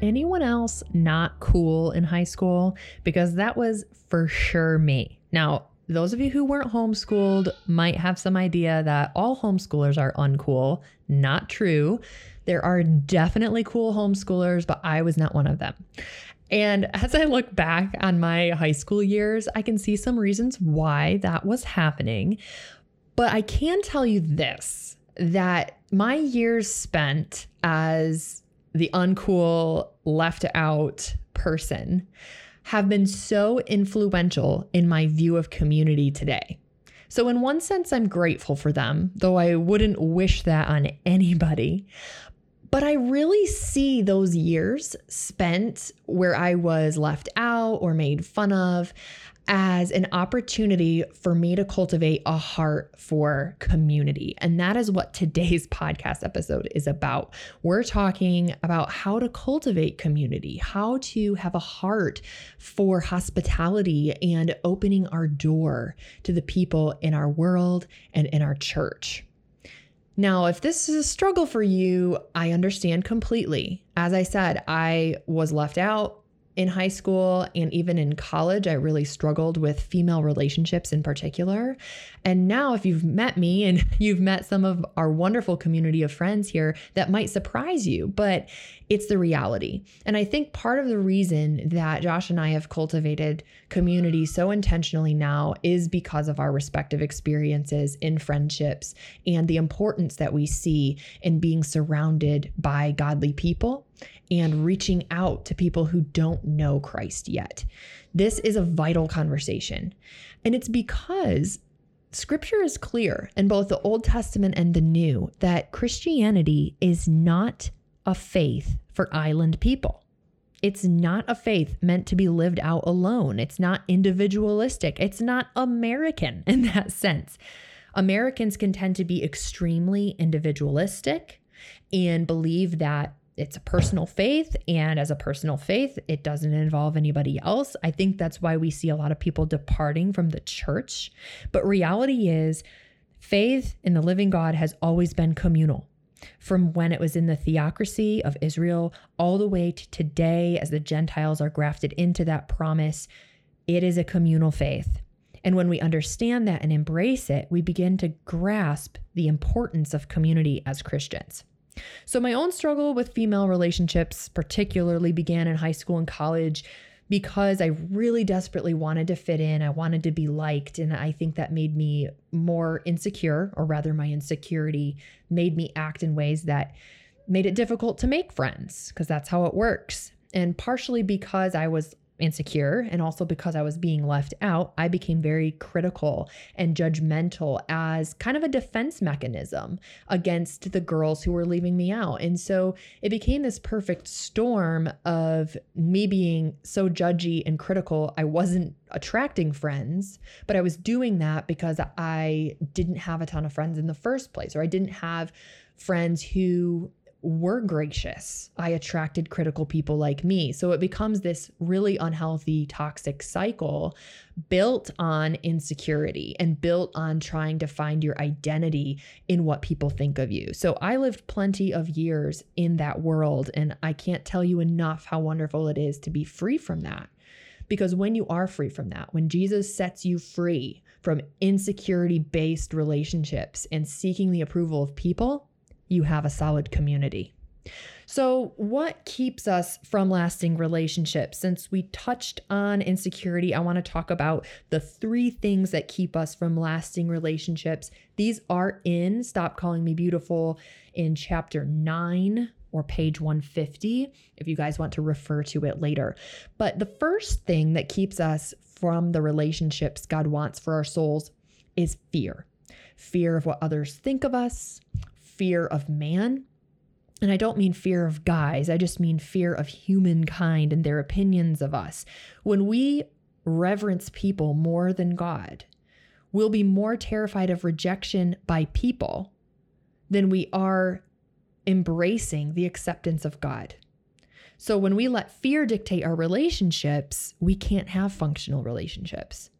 Anyone else not cool in high school? Because that was for sure me. Now, those of you who weren't homeschooled might have some idea that all homeschoolers are uncool. Not true. There are definitely cool homeschoolers, but I was not one of them. And as I look back on my high school years, I can see some reasons why that was happening. But I can tell you this that my years spent as the uncool, left out person have been so influential in my view of community today. So, in one sense, I'm grateful for them, though I wouldn't wish that on anybody. But I really see those years spent where I was left out or made fun of as an opportunity for me to cultivate a heart for community. And that is what today's podcast episode is about. We're talking about how to cultivate community, how to have a heart for hospitality and opening our door to the people in our world and in our church. Now, if this is a struggle for you, I understand completely. As I said, I was left out in high school and even in college, I really struggled with female relationships in particular. And now, if you've met me and you've met some of our wonderful community of friends here, that might surprise you, but it's the reality. And I think part of the reason that Josh and I have cultivated community so intentionally now is because of our respective experiences in friendships and the importance that we see in being surrounded by godly people and reaching out to people who don't know Christ yet. This is a vital conversation. And it's because scripture is clear in both the Old Testament and the New that Christianity is not a faith for island people. It's not a faith meant to be lived out alone. It's not individualistic. It's not American in that sense. Americans can tend to be extremely individualistic and believe that it's a personal faith and as a personal faith it doesn't involve anybody else i think that's why we see a lot of people departing from the church but reality is faith in the living god has always been communal from when it was in the theocracy of Israel all the way to today as the Gentiles are grafted into that promise, it is a communal faith. And when we understand that and embrace it, we begin to grasp the importance of community as Christians. So, my own struggle with female relationships, particularly, began in high school and college because I really desperately wanted to fit in. I wanted to be liked. And I think that made me more insecure, or rather, my insecurity made me act in ways that made it difficult to make friends because that's how it works. And partially because I was insecure and also because I was being left out, I became very critical and judgmental as kind of a defense mechanism against the girls who were leaving me out. And so it became this perfect storm of me being so judgy and critical. I wasn't attracting friends, but I was doing that because I didn't have a ton of friends in the first place, or I didn't have friends who were gracious, I attracted critical people like me. So it becomes this really unhealthy, toxic cycle built on insecurity and built on trying to find your identity in what people think of you. So I lived plenty of years in that world, and I can't tell you enough how wonderful it is to be free from that. Because when you are free from that, when Jesus sets you free from insecurity based relationships and seeking the approval of people, you have a solid community. So, what keeps us from lasting relationships? Since we touched on insecurity, I want to talk about the three things that keep us from lasting relationships. These are in Stop Calling Me Beautiful in chapter 9 or page 150 if you guys want to refer to it later. But the first thing that keeps us from the relationships God wants for our souls is fear fear of what others think of us, fear of man, And I don't mean fear of guys, I just mean fear of humankind and their opinions of us. When we reverence people more than God, we'll be more terrified of rejection by people than we are embracing the acceptance of God. So when we let fear dictate our relationships, we can't have functional relationships.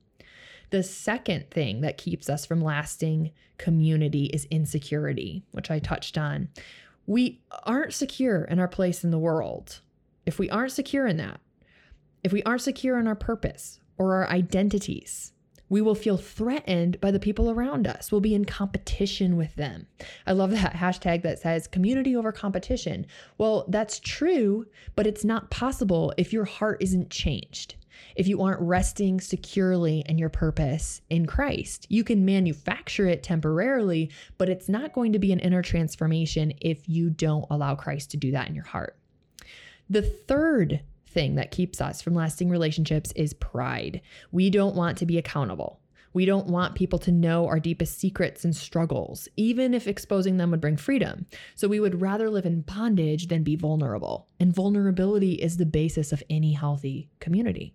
The second thing that keeps us from lasting community is insecurity, which I touched on. We aren't secure in our place in the world. If we aren't secure in that, if we aren't secure in our purpose or our identities, we will feel threatened by the people around us. We'll be in competition with them. I love that hashtag that says community over competition. Well, that's true, but it's not possible if your heart isn't changed. If you aren't resting securely in your purpose in Christ, you can manufacture it temporarily, but it's not going to be an inner transformation if you don't allow Christ to do that in your heart. The third thing that keeps us from lasting relationships is pride. We don't want to be accountable. We don't want people to know our deepest secrets and struggles, even if exposing them would bring freedom. So we would rather live in bondage than be vulnerable. And vulnerability is the basis of any healthy community.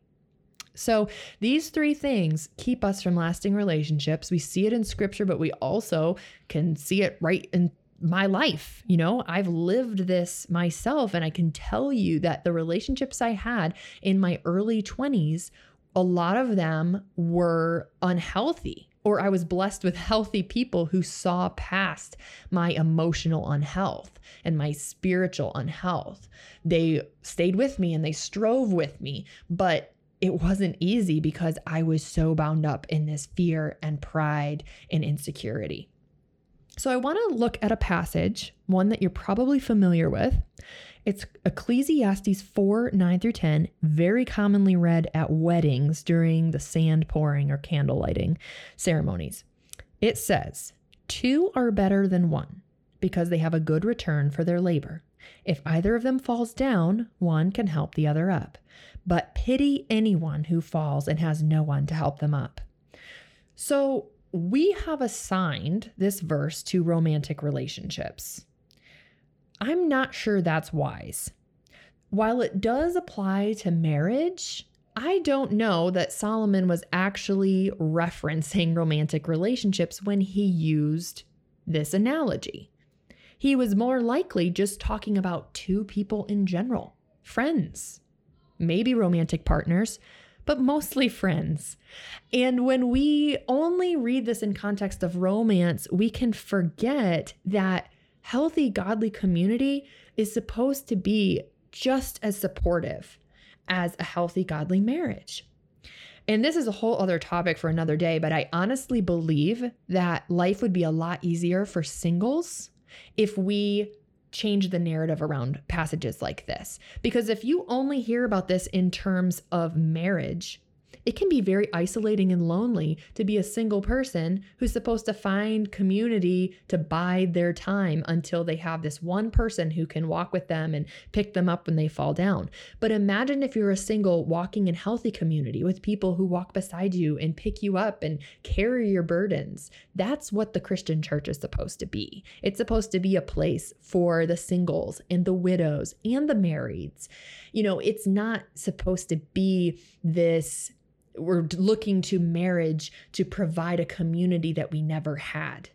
So these three things keep us from lasting relationships. We see it in scripture, but we also can see it right in my life. You know, I've lived this myself, and I can tell you that the relationships I had in my early 20s, a lot of them were unhealthy. Or I was blessed with healthy people who saw past my emotional unhealth and my spiritual unhealth. They stayed with me and they strove with me, but it wasn't easy because I was so bound up in this fear and pride and insecurity. So I want to look at a passage, one that you're probably familiar with. It's Ecclesiastes 4 9 through 10, very commonly read at weddings during the sand pouring or candle lighting ceremonies. It says, Two are better than one because they have a good return for their labor. If either of them falls down, one can help the other up. But pity anyone who falls and has no one to help them up. So, we have assigned this verse to romantic relationships. I'm not sure that's wise. While it does apply to marriage, I don't know that Solomon was actually referencing romantic relationships when he used this analogy. He was more likely just talking about two people in general, friends, maybe romantic partners, but mostly friends. And when we only read this in context of romance, we can forget that healthy, godly community is supposed to be just as supportive as a healthy, godly marriage. And this is a whole other topic for another day, but I honestly believe that life would be a lot easier for singles if we change the narrative around passages like this. Because if you only hear about this in terms of marriage, it can be very isolating and lonely to be a single person who's supposed to find community to bide their time until they have this one person who can walk with them and pick them up when they fall down. But imagine if you're a single walking in healthy community with people who walk beside you and pick you up and carry your burdens. That's what the Christian church is supposed to be. It's supposed to be a place for the singles and the widows and the marrieds. You know, it's not supposed to be this we're looking to marriage to provide a community that we never had.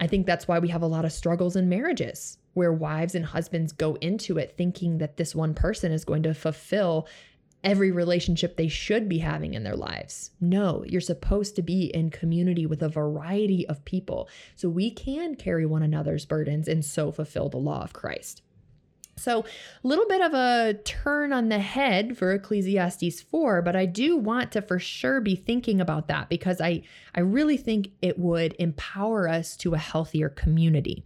I think that's why we have a lot of struggles in marriages where wives and husbands go into it thinking that this one person is going to fulfill every relationship they should be having in their lives. No, you're supposed to be in community with a variety of people so we can carry one another's burdens and so fulfill the law of Christ. So, a little bit of a turn on the head for Ecclesiastes 4, but I do want to for sure be thinking about that because I, I really think it would empower us to a healthier community.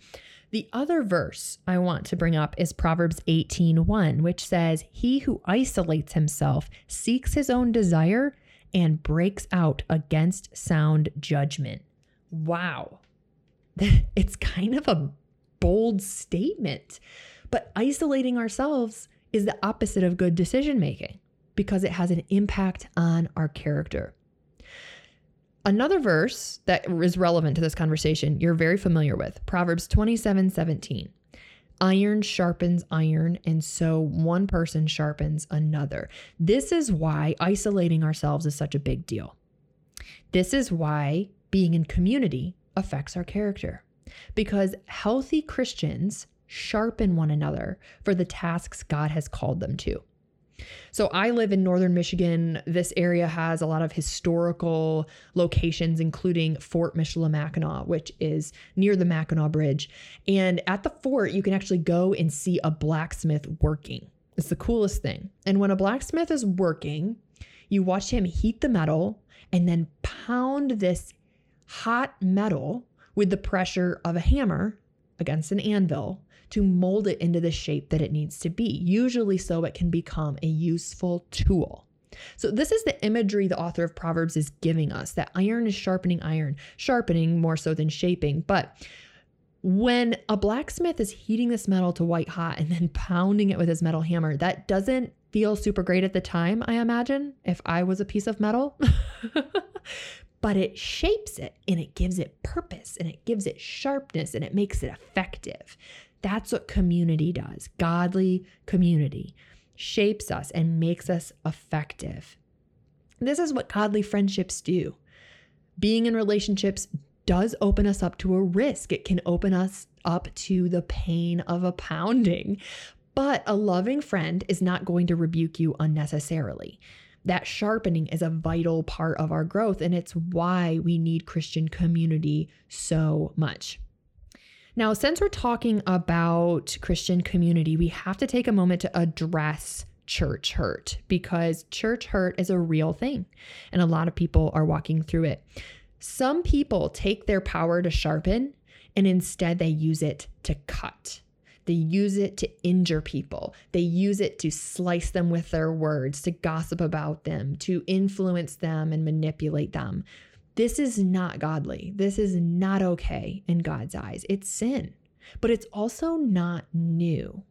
The other verse I want to bring up is Proverbs 18:1, which says, "He who isolates himself seeks his own desire and breaks out against sound judgment." Wow. it's kind of a bold statement. But isolating ourselves is the opposite of good decision making because it has an impact on our character. Another verse that is relevant to this conversation you're very familiar with Proverbs 27 17. Iron sharpens iron, and so one person sharpens another. This is why isolating ourselves is such a big deal. This is why being in community affects our character. Because healthy Christians sharpen one another for the tasks God has called them to. So I live in northern Michigan. This area has a lot of historical locations, including Fort Michilimackinac, which is near the Mackinac Bridge. And at the fort, you can actually go and see a blacksmith working. It's the coolest thing. And when a blacksmith is working, you watch him heat the metal and then pound this hot metal with the pressure of a hammer against an anvil to mold it into the shape that it needs to be, usually so it can become a useful tool. So, this is the imagery the author of Proverbs is giving us that iron is sharpening iron, sharpening more so than shaping. But when a blacksmith is heating this metal to white hot and then pounding it with his metal hammer, that doesn't feel super great at the time, I imagine, if I was a piece of metal. but it shapes it and it gives it purpose and it gives it sharpness and it makes it effective. That's what community does. Godly community shapes us and makes us effective. This is what godly friendships do. Being in relationships does open us up to a risk. It can open us up to the pain of a pounding. But a loving friend is not going to rebuke you unnecessarily. That sharpening is a vital part of our growth, and it's why we need Christian community so much. Now, since we're talking about Christian community, we have to take a moment to address church hurt because church hurt is a real thing and a lot of people are walking through it. Some people take their power to sharpen and instead they use it to cut. They use it to injure people. They use it to slice them with their words, to gossip about them, to influence them and manipulate them. This is not godly. This is not okay in God's eyes. It's sin, but it's also not new.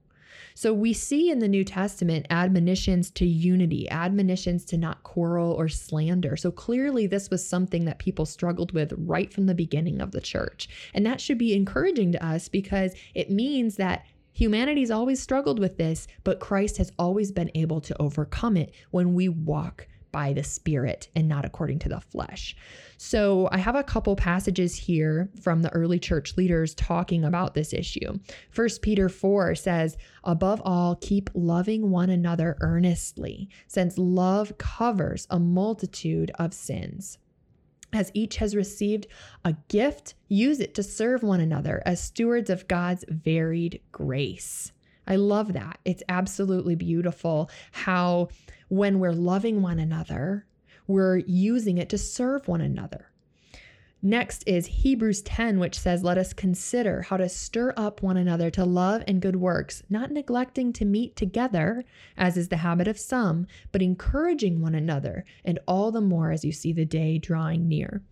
So we see in the New Testament admonitions to unity, admonitions to not quarrel or slander. So clearly, this was something that people struggled with right from the beginning of the church. And that should be encouraging to us because it means that humanity's always struggled with this, but Christ has always been able to overcome it when we walk by the Spirit and not according to the flesh. So I have a couple passages here from the early church leaders talking about this issue. First Peter 4 says, Above all, keep loving one another earnestly, since love covers a multitude of sins. As each has received a gift, use it to serve one another as stewards of God's varied grace. I love that. It's absolutely beautiful how when we're loving one another, we're using it to serve one another. Next is Hebrews 10, which says, Let us consider how to stir up one another to love and good works, not neglecting to meet together, as is the habit of some, but encouraging one another, and all the more as you see the day drawing near.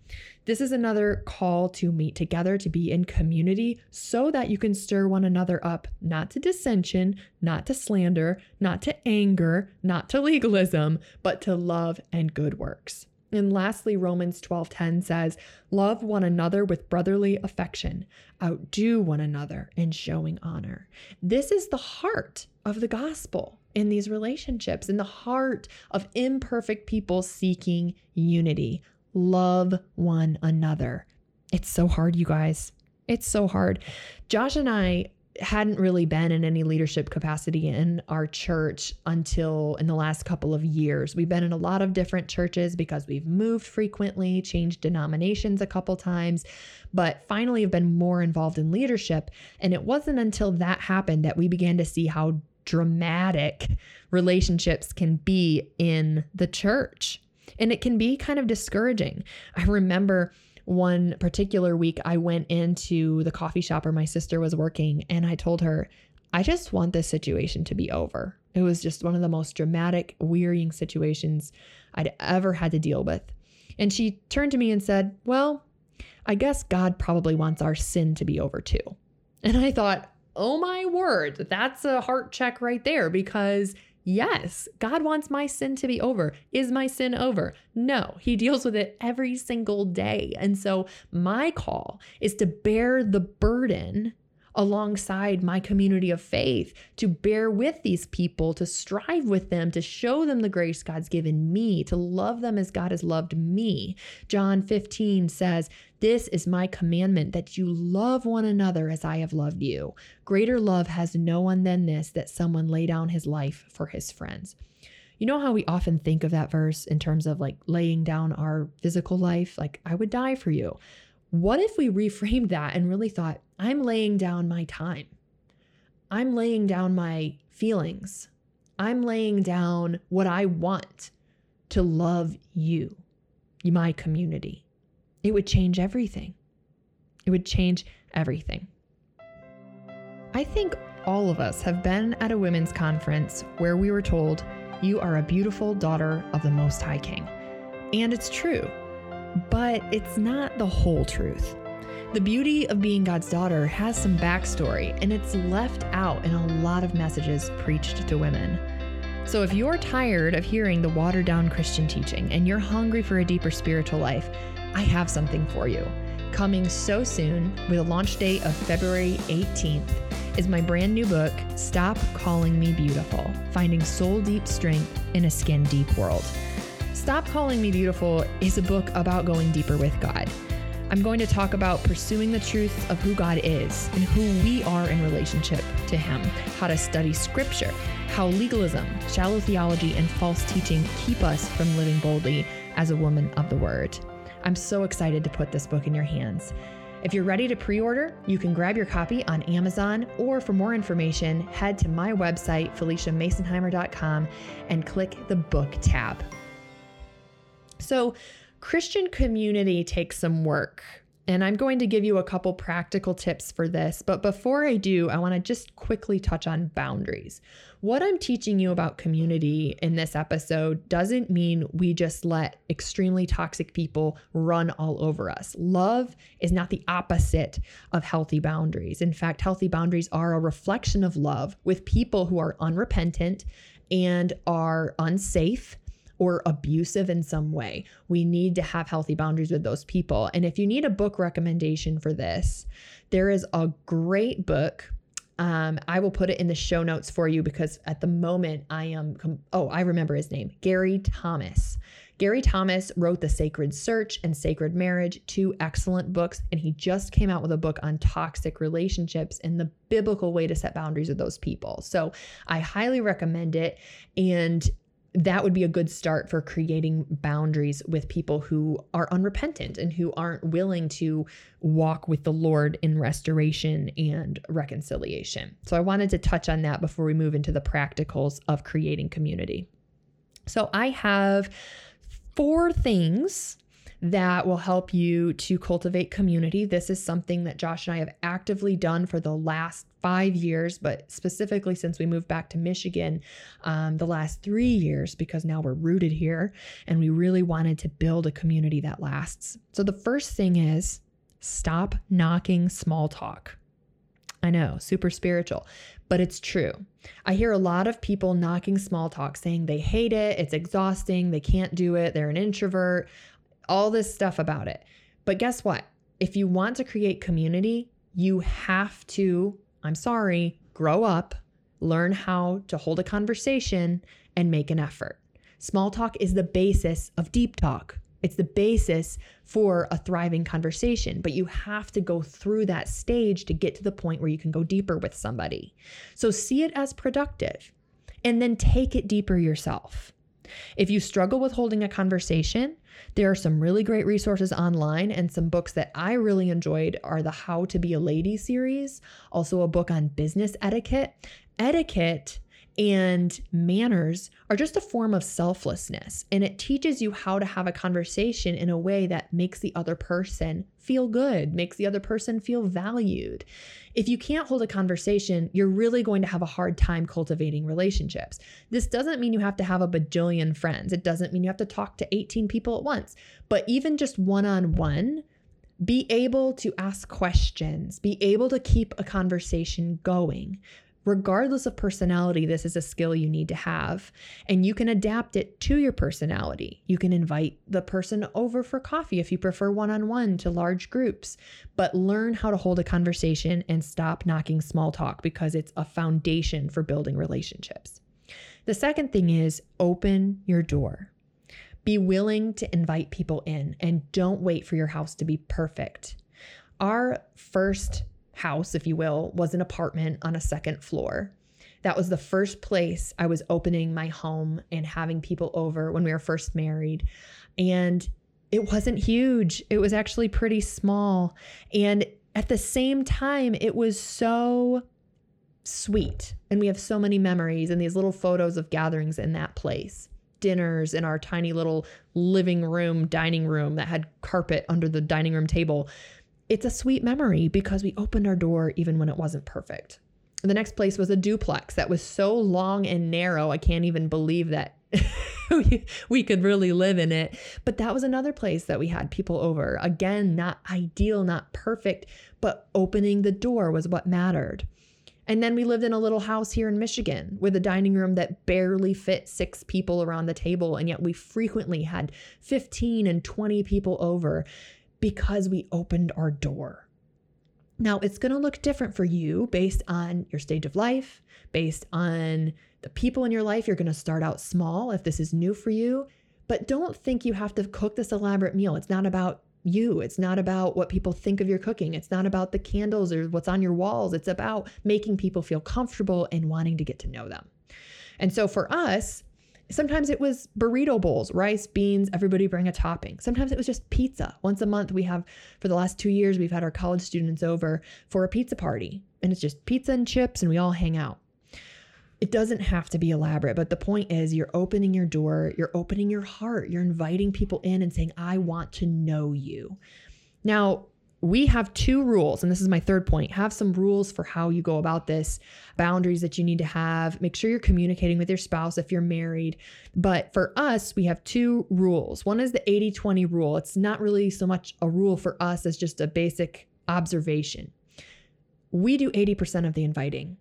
This is another call to meet together, to be in community, so that you can stir one another up, not to dissension, not to slander, not to anger, not to legalism, but to love and good works. And lastly, Romans 12:10 says, "Love one another with brotherly affection, outdo one another in showing honor." This is the heart of the gospel in these relationships, in the heart of imperfect people seeking unity. Love one another. It's so hard, you guys. It's so hard. Josh and I hadn't really been in any leadership capacity in our church until in the last couple of years. We've been in a lot of different churches because we've moved frequently, changed denominations a couple times, but finally have been more involved in leadership. And it wasn't until that happened that we began to see how dramatic relationships can be in the church. And it can be kind of discouraging. I remember one particular week, I went into the coffee shop where my sister was working and I told her, I just want this situation to be over. It was just one of the most dramatic, wearying situations I'd ever had to deal with. And she turned to me and said, Well, I guess God probably wants our sin to be over too. And I thought, oh my word, that's a heart check right there because Yes, God wants my sin to be over. Is my sin over? No, He deals with it every single day. And so, my call is to bear the burden alongside my community of faith, to bear with these people, to strive with them, to show them the grace God's given me, to love them as God has loved me. John 15 says, This is my commandment that you love one another as I have loved you. Greater love has no one than this, that someone lay down his life for his friends. You know how we often think of that verse in terms of like laying down our physical life? Like, I would die for you. What if we reframed that and really thought, I'm laying down my time? I'm laying down my feelings. I'm laying down what I want to love you, my community. It would change everything. It would change everything. I think all of us have been at a women's conference where we were told, You are a beautiful daughter of the Most High King. And it's true, but it's not the whole truth. The beauty of being God's daughter has some backstory, and it's left out in a lot of messages preached to women. So, if you're tired of hearing the watered down Christian teaching and you're hungry for a deeper spiritual life, I have something for you. Coming so soon, with a launch date of February 18th, is my brand new book, Stop Calling Me Beautiful Finding Soul Deep Strength in a Skin Deep World. Stop Calling Me Beautiful is a book about going deeper with God. I'm going to talk about pursuing the truth of who God is and who we are in relationship to Him, how to study Scripture, how legalism, shallow theology, and false teaching keep us from living boldly as a woman of the Word. I'm so excited to put this book in your hands. If you're ready to pre order, you can grab your copy on Amazon, or for more information, head to my website, FeliciaMasonheimer.com, and click the book tab. So, Christian community takes some work. And I'm going to give you a couple practical tips for this. But before I do, I want to just quickly touch on boundaries. What I'm teaching you about community in this episode doesn't mean we just let extremely toxic people run all over us. Love is not the opposite of healthy boundaries. In fact, healthy boundaries are a reflection of love with people who are unrepentant and are unsafe or abusive in some way. We need to have healthy boundaries with those people. And if you need a book recommendation for this, there is a great book. Um, I will put it in the show notes for you because at the moment I am, com- oh, I remember his name, Gary Thomas. Gary Thomas wrote The Sacred Search and Sacred Marriage, two excellent books, and he just came out with a book on toxic relationships and the biblical way to set boundaries with those people. So I highly recommend it. And that would be a good start for creating boundaries with people who are unrepentant and who aren't willing to walk with the Lord in restoration and reconciliation. So I wanted to touch on that before we move into the practicals of creating community. So I have four things that will help you to cultivate community. This is something that Josh and I have actively done for the last five years, but specifically since we moved back to Michigan, um, the last three years, because now we're rooted here and we really wanted to build a community that lasts. So the first thing is stop knocking small talk. I know, super spiritual, but it's true. I hear a lot of people knocking small talk saying they hate it, it's exhausting, they can't do it, they're an introvert all this stuff about it. But guess what? If you want to create community, you have to, I'm sorry, grow up, learn how to hold a conversation, and make an effort. Small talk is the basis of deep talk. It's the basis for a thriving conversation, but you have to go through that stage to get to the point where you can go deeper with somebody. So see it as productive and then take it deeper yourself. If you struggle with holding a conversation, there are some really great resources online, and some books that I really enjoyed are the How to Be a Lady series, also a book on business etiquette. Etiquette and manners are just a form of selflessness, and it teaches you how to have a conversation in a way that makes the other person feel good, makes the other person feel valued. If you can't hold a conversation, you're really going to have a hard time cultivating relationships. This doesn't mean you have to have a bajillion friends, it doesn't mean you have to talk to 18 people at once, but even just one on one. Be able to ask questions, be able to keep a conversation going, regardless of personality, this is a skill you need to have. And you can adapt it to your personality. You can invite the person over for coffee if you prefer one on one to large groups, but learn how to hold a conversation and stop knocking small talk because it's a foundation for building relationships. The second thing is open your door. Be willing to invite people in and don't wait for your house to be perfect. Our first house, if you will, was an apartment on a second floor. That was the first place I was opening my home and having people over when we were first married. And it wasn't huge, it was actually pretty small. And at the same time, it was so sweet. And we have so many memories and these little photos of gatherings in that place. Dinners in our tiny little living room, dining room that had carpet under the dining room table it's a sweet memory because we opened our door even when it wasn't perfect. The next place was a duplex that was so long and narrow, I can't even believe that we could really live in it. But that was another place that we had people over. Again, not ideal, not perfect, but opening the door was what mattered. And then we lived in a little house here in Michigan with a dining room that barely fit six people around the table. And yet we frequently had 15 and 20 people over because we opened our door. Now, it's going to look different for you based on your stage of life, based on the people in your life. You're going to start out small if this is new for you, but don't think you have to cook this elaborate meal. It's not about you. It's not about what people think of your cooking. It's not about the candles or what's on your walls. It's about making people feel comfortable and wanting to get to know them. And so for us, Sometimes it was burrito bowls, rice, beans, everybody bring a topping. Sometimes it was just pizza. Once a month, we have, for the last two years, we've had our college students over for a pizza party. And it's just pizza and chips, and we all hang out. It doesn't have to be elaborate, but the point is you're opening your door, you're opening your heart, you're inviting people in and saying, I want to know you. Now, we have two rules, and this is my third point. Have some rules for how you go about this, boundaries that you need to have. Make sure you're communicating with your spouse if you're married. But for us, we have two rules. One is the 80 20 rule. It's not really so much a rule for us as just a basic observation. We do 80% of the inviting,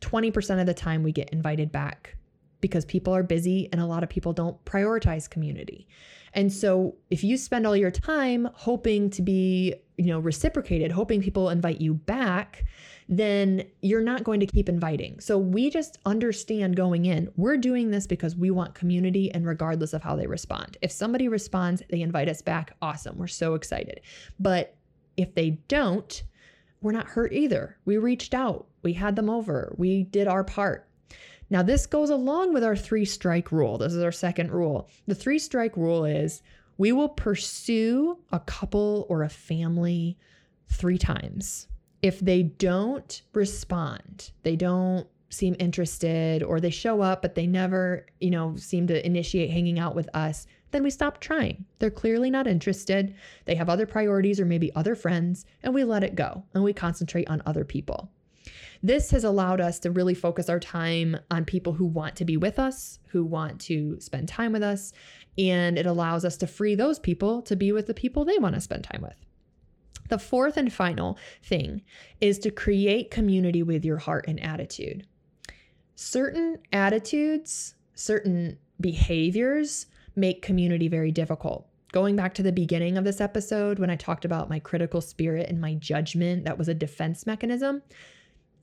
20% of the time we get invited back because people are busy and a lot of people don't prioritize community. And so if you spend all your time hoping to be, you know, reciprocated, hoping people invite you back, then you're not going to keep inviting. So we just understand going in, we're doing this because we want community and regardless of how they respond. If somebody responds, they invite us back, awesome. We're so excited. But if they don't, we're not hurt either. We reached out, we had them over, we did our part. Now, this goes along with our three strike rule. This is our second rule. The three strike rule is we will pursue a couple or a family three times. If they don't respond, they don't seem interested or they show up but they never, you know, seem to initiate hanging out with us, then we stop trying. They're clearly not interested. They have other priorities or maybe other friends and we let it go and we concentrate on other people. This has allowed us to really focus our time on people who want to be with us, who want to spend time with us, and it allows us to free those people to be with the people they want to spend time with. The fourth and final thing is to create community with your heart and attitude. Certain attitudes, certain behaviors make community very difficult. Going back to the beginning of this episode, when I talked about my critical spirit and my judgment, that was a defense mechanism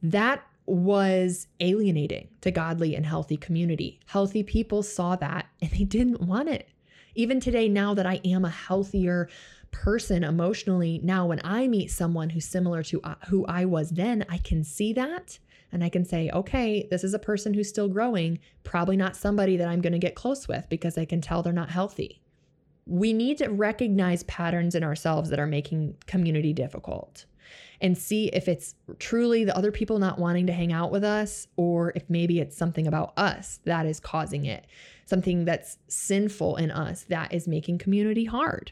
that was alienating to godly and healthy community. Healthy people saw that and they didn't want it. Even today, now that I am a healthier person emotionally, now when I meet someone who's similar to uh, who I was then, I can see that and I can say, okay, this is a person who's still growing, probably not somebody that I'm going to get close with because I can tell they're not healthy. We need to recognize patterns in ourselves that are making community difficult and see if it's truly the other people not wanting to hang out with us or if maybe it's something about us that is causing it, something that's sinful in us that is making community hard.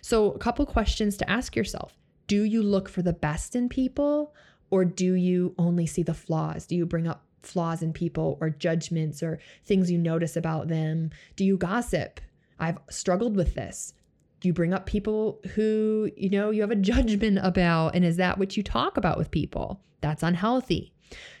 So, a couple questions to ask yourself Do you look for the best in people or do you only see the flaws? Do you bring up flaws in people or judgments or things you notice about them? Do you gossip? I've struggled with this you bring up people who, you know, you have a judgment about? And is that what you talk about with people? That's unhealthy.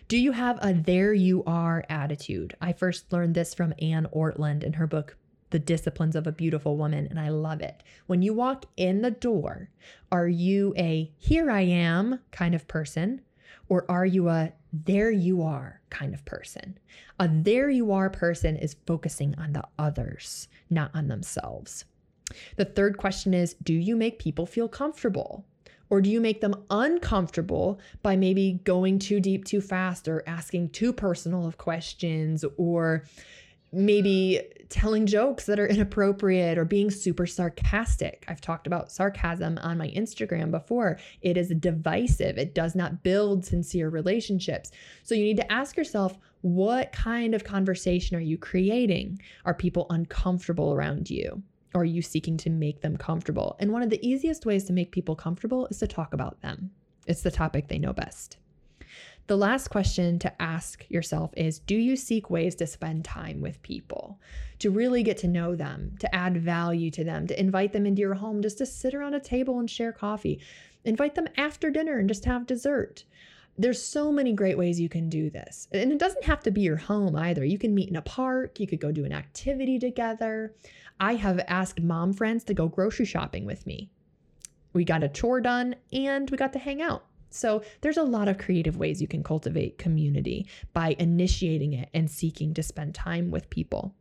Do you have a there you are attitude? I first learned this from Anne Ortlund in her book, The Disciplines of a Beautiful Woman, and I love it. When you walk in the door, are you a here I am kind of person, or are you a there you are kind of person? A there you are person is focusing on the others, not on themselves. The third question is Do you make people feel comfortable? Or do you make them uncomfortable by maybe going too deep too fast or asking too personal of questions or maybe telling jokes that are inappropriate or being super sarcastic. I've talked about sarcasm on my Instagram before. It is divisive, it does not build sincere relationships. So you need to ask yourself what kind of conversation are you creating? Are people uncomfortable around you? Are you seeking to make them comfortable? And one of the easiest ways to make people comfortable is to talk about them. It's the topic they know best. The last question to ask yourself is Do you seek ways to spend time with people, to really get to know them, to add value to them, to invite them into your home just to sit around a table and share coffee? Invite them after dinner and just have dessert. There's so many great ways you can do this. And it doesn't have to be your home either. You can meet in a park, you could go do an activity together. I have asked mom friends to go grocery shopping with me. We got a chore done and we got to hang out. So there's a lot of creative ways you can cultivate community by initiating it and seeking to spend time with people.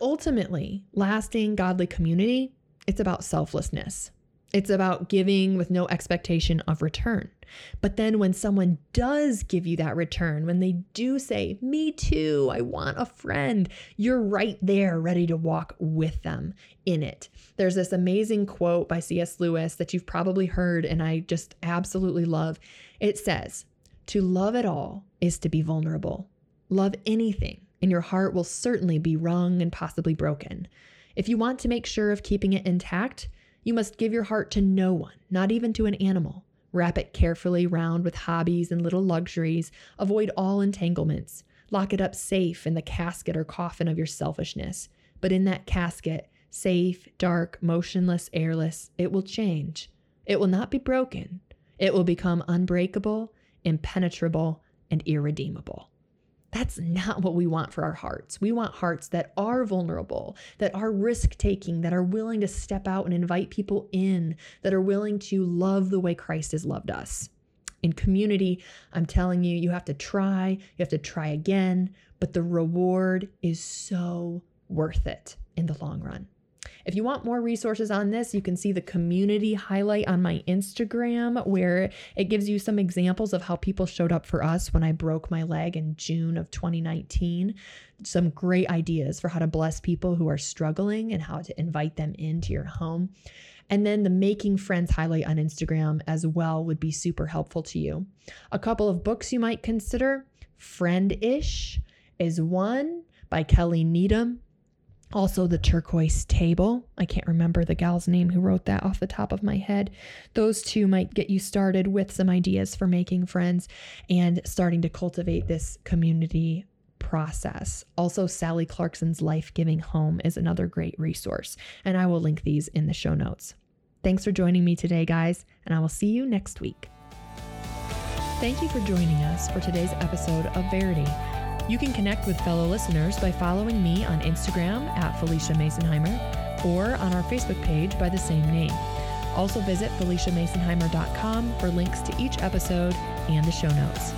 Ultimately, lasting godly community, it's about selflessness. It's about giving with no expectation of return. But then when someone does give you that return, when they do say, Me too, I want a friend, you're right there ready to walk with them in it. There's this amazing quote by C.S. Lewis that you've probably heard, and I just absolutely love. It says, To love at all is to be vulnerable. Love anything, and your heart will certainly be wrung and possibly broken. If you want to make sure of keeping it intact, you must give your heart to no one, not even to an animal. Wrap it carefully round with hobbies and little luxuries. Avoid all entanglements. Lock it up safe in the casket or coffin of your selfishness. But in that casket, safe, dark, motionless, airless, it will change. It will not be broken. It will become unbreakable, impenetrable, and irredeemable. That's not what we want for our hearts. We want hearts that are vulnerable, that are risk taking, that are willing to step out and invite people in, that are willing to love the way Christ has loved us. In community, I'm telling you, you have to try, you have to try again, but the reward is so worth it in the long run. If you want more resources on this, you can see the community highlight on my Instagram where it gives you some examples of how people showed up for us when I broke my leg in June of 2019. Some great ideas for how to bless people who are struggling and how to invite them into your home. And then the making friends highlight on Instagram as well would be super helpful to you. A couple of books you might consider Friend-ish is one by Kelly Needham. Also, the turquoise table. I can't remember the gal's name who wrote that off the top of my head. Those two might get you started with some ideas for making friends and starting to cultivate this community process. Also, Sally Clarkson's Life Giving Home is another great resource, and I will link these in the show notes. Thanks for joining me today, guys, and I will see you next week. Thank you for joining us for today's episode of Verity. You can connect with fellow listeners by following me on Instagram at Felicia Masonheimer or on our Facebook page by the same name. Also visit FeliciaMasonheimer.com for links to each episode and the show notes.